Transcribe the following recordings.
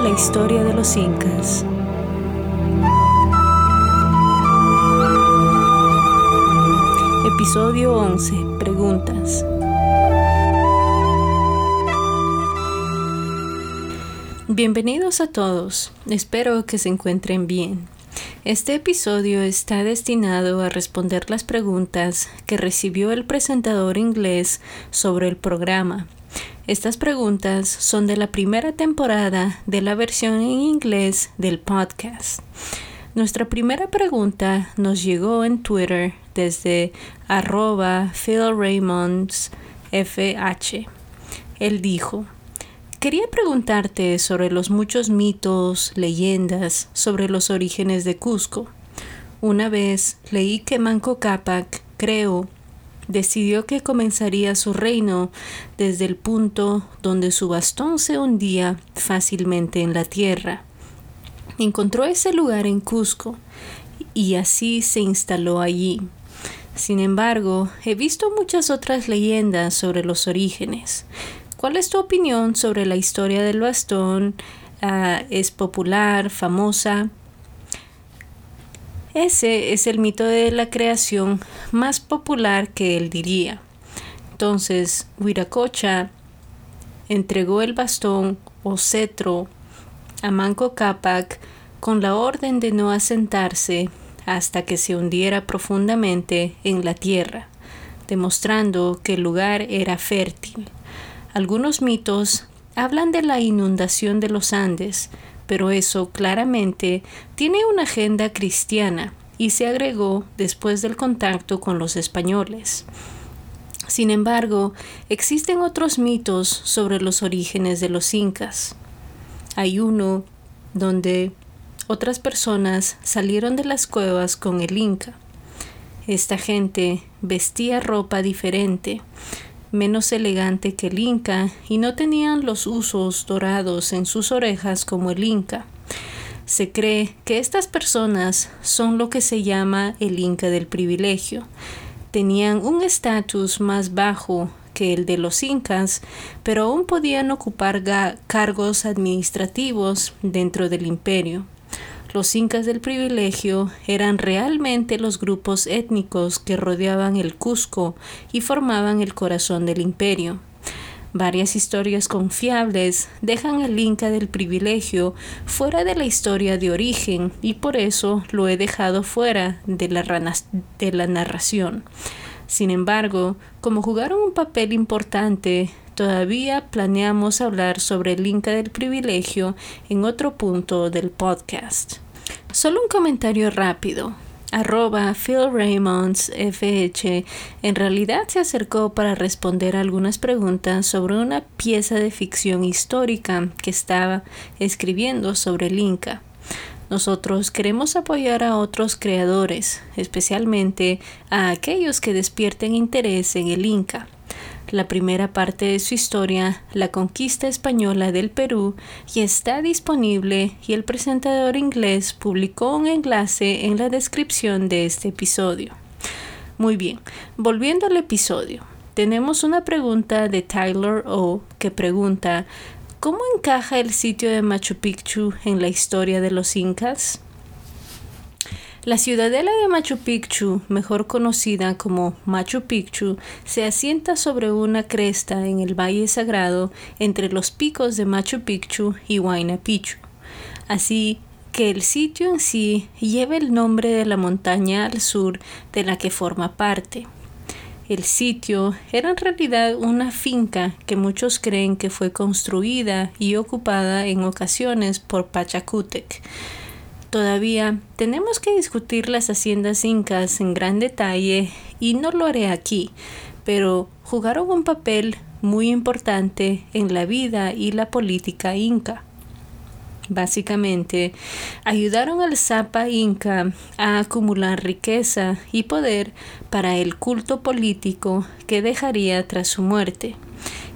la historia de los incas. Episodio 11. Preguntas. Bienvenidos a todos. Espero que se encuentren bien. Este episodio está destinado a responder las preguntas que recibió el presentador inglés sobre el programa. Estas preguntas son de la primera temporada de la versión en inglés del podcast. Nuestra primera pregunta nos llegó en Twitter desde arroba PhilRaymondsFH. Él dijo, Quería preguntarte sobre los muchos mitos, leyendas sobre los orígenes de Cusco. Una vez leí que Manco Cápac, creo, decidió que comenzaría su reino desde el punto donde su bastón se hundía fácilmente en la tierra. Encontró ese lugar en Cusco y así se instaló allí. Sin embargo, he visto muchas otras leyendas sobre los orígenes. ¿Cuál es tu opinión sobre la historia del bastón? Ah, ¿Es popular, famosa? Ese es el mito de la creación más popular que él diría. Entonces, Huiracocha entregó el bastón o cetro a Manco Cápac con la orden de no asentarse hasta que se hundiera profundamente en la tierra, demostrando que el lugar era fértil. Algunos mitos hablan de la inundación de los Andes, pero eso claramente tiene una agenda cristiana y se agregó después del contacto con los españoles. Sin embargo, existen otros mitos sobre los orígenes de los incas. Hay uno donde otras personas salieron de las cuevas con el inca. Esta gente vestía ropa diferente, menos elegante que el Inca y no tenían los usos dorados en sus orejas como el Inca. Se cree que estas personas son lo que se llama el Inca del privilegio. Tenían un estatus más bajo que el de los incas, pero aún podían ocupar cargos administrativos dentro del imperio. Los incas del privilegio eran realmente los grupos étnicos que rodeaban el Cusco y formaban el corazón del imperio. Varias historias confiables dejan al Inca del privilegio fuera de la historia de origen y por eso lo he dejado fuera de la, de la narración. Sin embargo, como jugaron un papel importante Todavía planeamos hablar sobre el Inca del privilegio en otro punto del podcast. Solo un comentario rápido. Arroba Phil en realidad se acercó para responder algunas preguntas sobre una pieza de ficción histórica que estaba escribiendo sobre el Inca. Nosotros queremos apoyar a otros creadores, especialmente a aquellos que despierten interés en el Inca la primera parte de su historia, La conquista española del Perú, y está disponible y el presentador inglés publicó un enlace en la descripción de este episodio. Muy bien, volviendo al episodio, tenemos una pregunta de Tyler O que pregunta ¿Cómo encaja el sitio de Machu Picchu en la historia de los incas? La ciudadela de Machu Picchu, mejor conocida como Machu Picchu, se asienta sobre una cresta en el Valle Sagrado entre los picos de Machu Picchu y Huayna Picchu. Así que el sitio en sí lleva el nombre de la montaña al sur de la que forma parte. El sitio era en realidad una finca que muchos creen que fue construida y ocupada en ocasiones por Pachacútec Todavía tenemos que discutir las haciendas incas en gran detalle y no lo haré aquí, pero jugaron un papel muy importante en la vida y la política inca. Básicamente, ayudaron al Zapa Inca a acumular riqueza y poder para el culto político que dejaría tras su muerte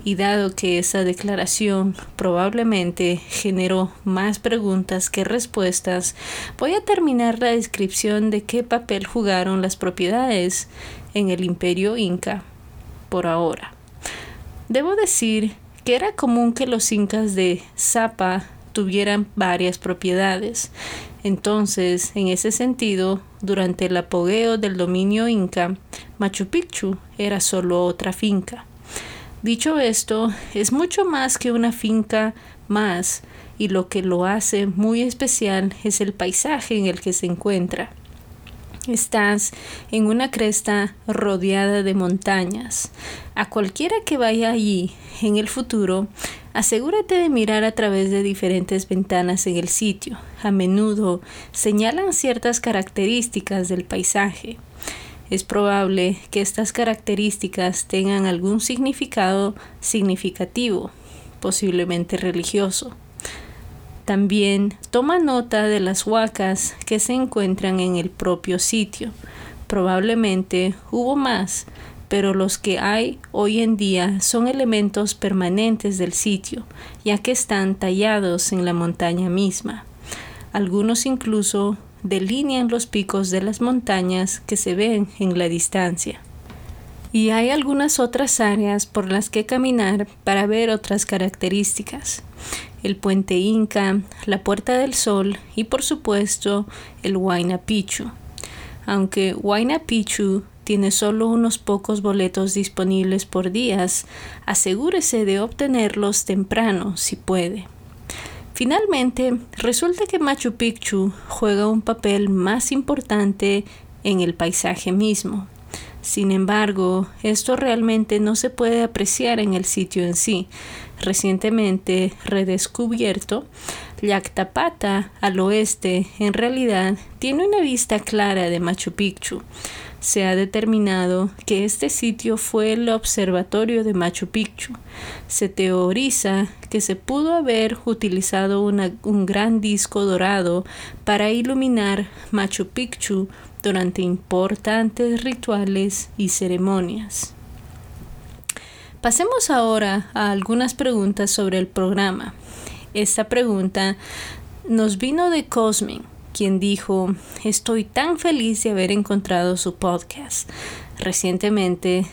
y dado que esa declaración probablemente generó más preguntas que respuestas, voy a terminar la descripción de qué papel jugaron las propiedades en el imperio inca por ahora. Debo decir que era común que los incas de Zapa tuvieran varias propiedades. Entonces, en ese sentido, durante el apogeo del dominio inca, Machu Picchu era solo otra finca. Dicho esto, es mucho más que una finca más, y lo que lo hace muy especial es el paisaje en el que se encuentra. Estás en una cresta rodeada de montañas. A cualquiera que vaya allí en el futuro, asegúrate de mirar a través de diferentes ventanas en el sitio. A menudo señalan ciertas características del paisaje. Es probable que estas características tengan algún significado significativo, posiblemente religioso. También toma nota de las huacas que se encuentran en el propio sitio. Probablemente hubo más, pero los que hay hoy en día son elementos permanentes del sitio, ya que están tallados en la montaña misma. Algunos incluso delinean los picos de las montañas que se ven en la distancia. Y hay algunas otras áreas por las que caminar para ver otras características. El puente Inca, la Puerta del Sol y por supuesto el Huayna Picchu. Aunque Huayna Picchu tiene solo unos pocos boletos disponibles por días, asegúrese de obtenerlos temprano si puede. Finalmente, resulta que Machu Picchu juega un papel más importante en el paisaje mismo. Sin embargo, esto realmente no se puede apreciar en el sitio en sí. Recientemente redescubierto, Yactapata al oeste en realidad tiene una vista clara de Machu Picchu, se ha determinado que este sitio fue el observatorio de Machu Picchu. Se teoriza que se pudo haber utilizado un gran disco dorado para iluminar Machu Picchu durante importantes rituales y ceremonias. Pasemos ahora a algunas preguntas sobre el programa. Esta pregunta nos vino de Cosmin, quien dijo, estoy tan feliz de haber encontrado su podcast. Recientemente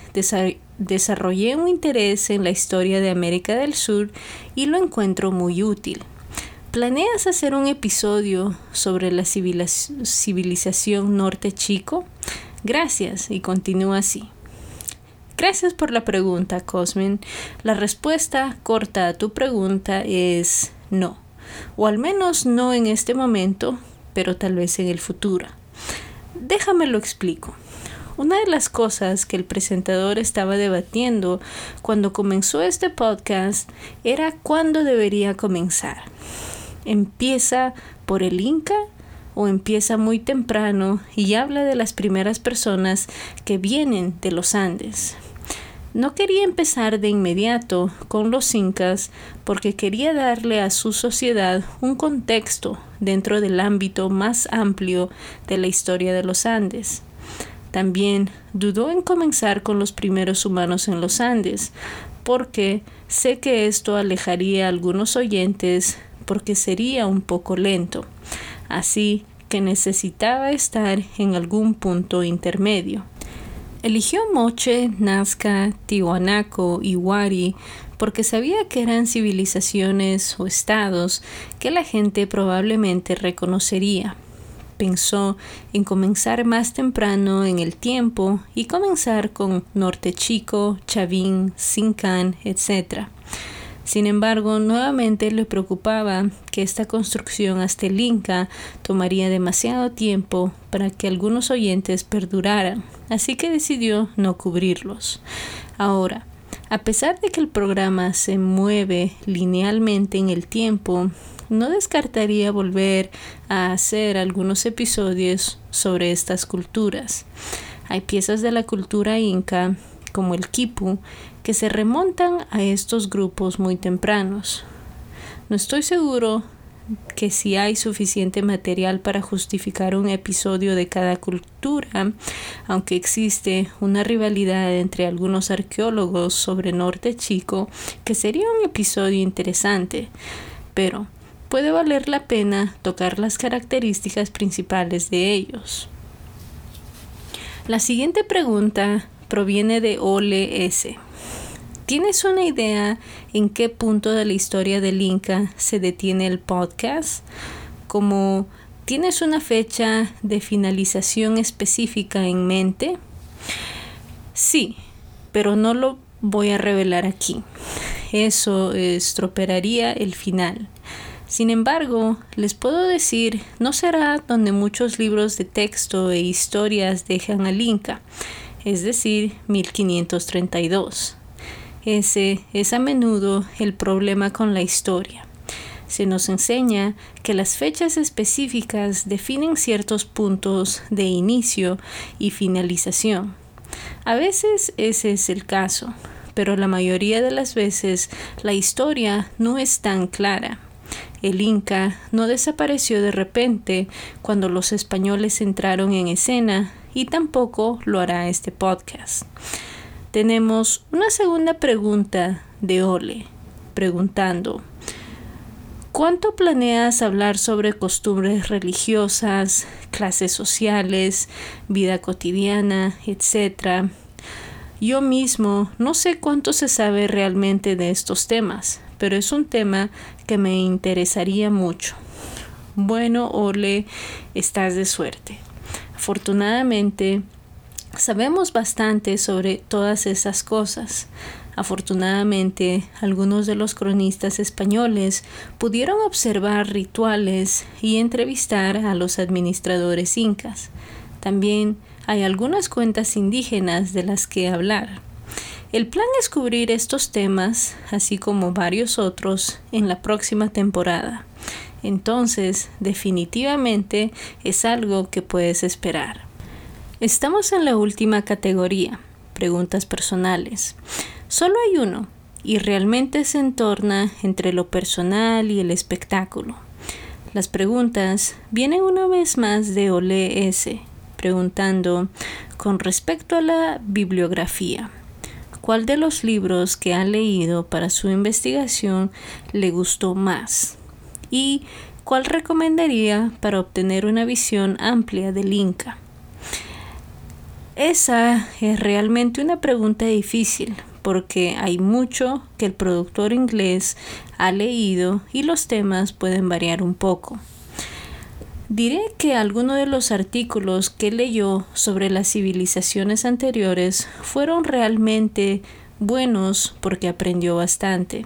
desarrollé un interés en la historia de América del Sur y lo encuentro muy útil. ¿Planeas hacer un episodio sobre la civilización norte chico? Gracias y continúa así. Gracias por la pregunta, Cosmin. La respuesta corta a tu pregunta es no, o al menos no en este momento, pero tal vez en el futuro. Déjame lo explico. Una de las cosas que el presentador estaba debatiendo cuando comenzó este podcast era cuándo debería comenzar. ¿Empieza por el Inca o empieza muy temprano y habla de las primeras personas que vienen de los Andes? No quería empezar de inmediato con los incas porque quería darle a su sociedad un contexto dentro del ámbito más amplio de la historia de los Andes. También dudó en comenzar con los primeros humanos en los Andes, porque sé que esto alejaría a algunos oyentes porque sería un poco lento. Así que necesitaba estar en algún punto intermedio. Eligió Moche, Nazca, Tiwanaco y Wari porque sabía que eran civilizaciones o estados que la gente probablemente reconocería. Pensó en comenzar más temprano en el tiempo y comenzar con Norte Chico, Chavín, Sincán, etc. Sin embargo, nuevamente le preocupaba que esta construcción hasta el Inca tomaría demasiado tiempo para que algunos oyentes perduraran, así que decidió no cubrirlos. Ahora, a pesar de que el programa se mueve linealmente en el tiempo, no descartaría volver a hacer algunos episodios sobre estas culturas. Hay piezas de la cultura inca, como el quipu, que se remontan a estos grupos muy tempranos. No estoy seguro que si hay suficiente material para justificar un episodio de cada cultura, aunque existe una rivalidad entre algunos arqueólogos sobre Norte Chico, que sería un episodio interesante, pero puede valer la pena tocar las características principales de ellos. La siguiente pregunta proviene de Ole S ¿Tienes una idea en qué punto de la historia del Inca se detiene el podcast? Como ¿tienes una fecha de finalización específica en mente? Sí, pero no lo voy a revelar aquí. Eso estroperaría el final. Sin embargo, les puedo decir, no será donde muchos libros de texto e historias dejan al Inca, es decir, 1532. Ese es a menudo el problema con la historia. Se nos enseña que las fechas específicas definen ciertos puntos de inicio y finalización. A veces ese es el caso, pero la mayoría de las veces la historia no es tan clara. El Inca no desapareció de repente cuando los españoles entraron en escena y tampoco lo hará este podcast tenemos una segunda pregunta de Ole, preguntando, ¿cuánto planeas hablar sobre costumbres religiosas, clases sociales, vida cotidiana, etcétera? Yo mismo no sé cuánto se sabe realmente de estos temas, pero es un tema que me interesaría mucho. Bueno, Ole, estás de suerte. Afortunadamente, Sabemos bastante sobre todas esas cosas. Afortunadamente, algunos de los cronistas españoles pudieron observar rituales y entrevistar a los administradores incas. También hay algunas cuentas indígenas de las que hablar. El plan es cubrir estos temas, así como varios otros, en la próxima temporada. Entonces, definitivamente es algo que puedes esperar. Estamos en la última categoría, preguntas personales. Solo hay uno, y realmente se entorna entre lo personal y el espectáculo. Las preguntas vienen una vez más de Ole S., preguntando con respecto a la bibliografía. ¿Cuál de los libros que ha leído para su investigación le gustó más? ¿Y cuál recomendaría para obtener una visión amplia del Inca? Esa es realmente una pregunta difícil porque hay mucho que el productor inglés ha leído y los temas pueden variar un poco. Diré que algunos de los artículos que leyó sobre las civilizaciones anteriores fueron realmente buenos porque aprendió bastante.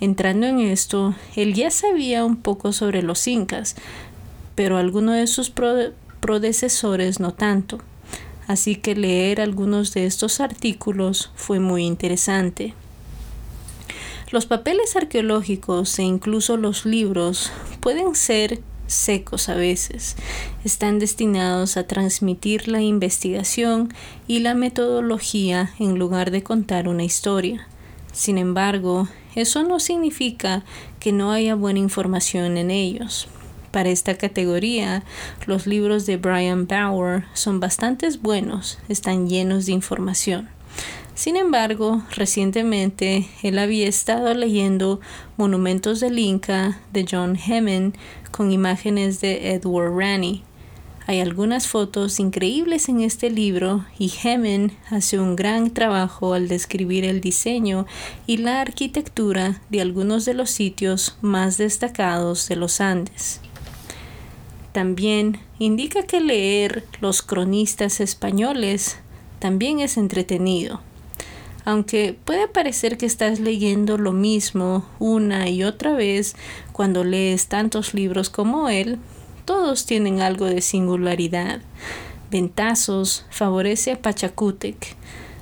Entrando en esto, él ya sabía un poco sobre los incas, pero algunos de sus predecesores no tanto así que leer algunos de estos artículos fue muy interesante. Los papeles arqueológicos e incluso los libros pueden ser secos a veces. Están destinados a transmitir la investigación y la metodología en lugar de contar una historia. Sin embargo, eso no significa que no haya buena información en ellos. Para esta categoría, los libros de Brian Bauer son bastante buenos, están llenos de información. Sin embargo, recientemente él había estado leyendo Monumentos del Inca de John Hemmen con imágenes de Edward Ranney. Hay algunas fotos increíbles en este libro y Hemmen hace un gran trabajo al describir el diseño y la arquitectura de algunos de los sitios más destacados de los Andes. También indica que leer los cronistas españoles también es entretenido. Aunque puede parecer que estás leyendo lo mismo una y otra vez cuando lees tantos libros como él, todos tienen algo de singularidad. Ventazos favorece a Pachacútec.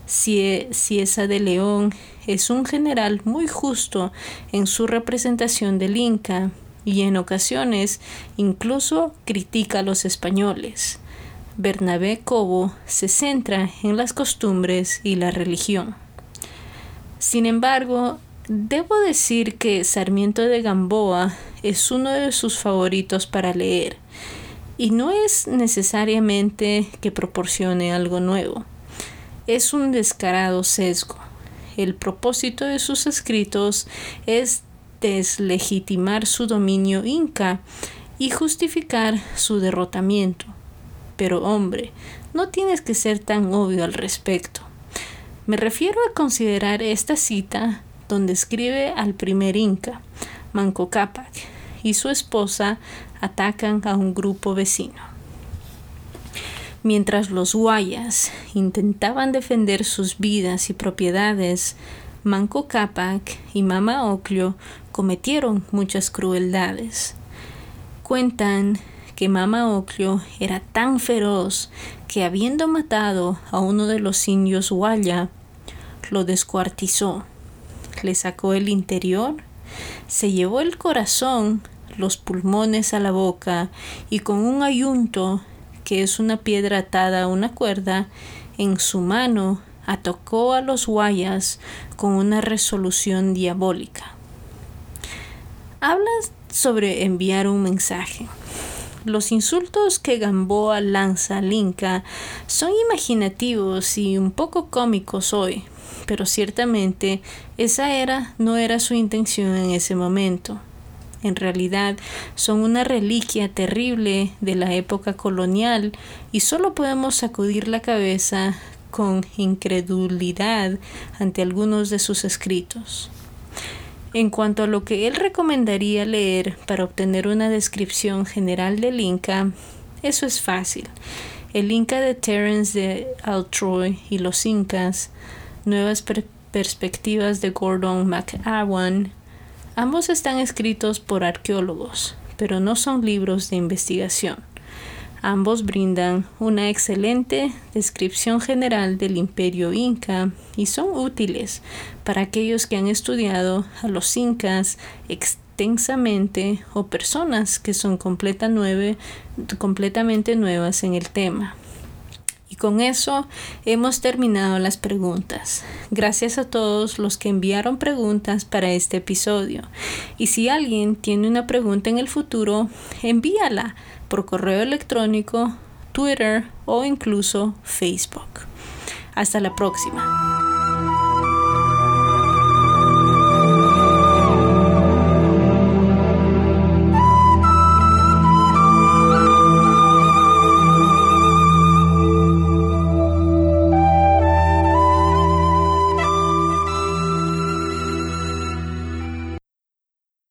Ciesa de León es un general muy justo en su representación del Inca y en ocasiones incluso critica a los españoles. Bernabé Cobo se centra en las costumbres y la religión. Sin embargo, debo decir que Sarmiento de Gamboa es uno de sus favoritos para leer, y no es necesariamente que proporcione algo nuevo. Es un descarado sesgo. El propósito de sus escritos es deslegitimar su dominio inca y justificar su derrotamiento. Pero hombre, no tienes que ser tan obvio al respecto. Me refiero a considerar esta cita donde escribe al primer inca, Manco Cápac, y su esposa atacan a un grupo vecino. Mientras los guayas intentaban defender sus vidas y propiedades, Manco Cápac y Mama Oclio cometieron muchas crueldades. Cuentan que Mama Oclio era tan feroz que habiendo matado a uno de los indios guaya, lo descuartizó, le sacó el interior, se llevó el corazón, los pulmones a la boca y con un ayunto, que es una piedra atada a una cuerda, en su mano atacó a los guayas con una resolución diabólica. Habla sobre enviar un mensaje. Los insultos que Gamboa lanza al Inca son imaginativos y un poco cómicos hoy, pero ciertamente esa era no era su intención en ese momento. En realidad son una reliquia terrible de la época colonial y solo podemos sacudir la cabeza con incredulidad ante algunos de sus escritos. En cuanto a lo que él recomendaría leer para obtener una descripción general del Inca, eso es fácil. El Inca de Terence de Altroy y los Incas, Nuevas Perspectivas de Gordon McAwan, ambos están escritos por arqueólogos, pero no son libros de investigación. Ambos brindan una excelente descripción general del imperio inca y son útiles para aquellos que han estudiado a los incas extensamente o personas que son completamente nuevas en el tema. Y con eso hemos terminado las preguntas. Gracias a todos los que enviaron preguntas para este episodio. Y si alguien tiene una pregunta en el futuro, envíala por correo electrónico, Twitter o incluso Facebook. Hasta la próxima.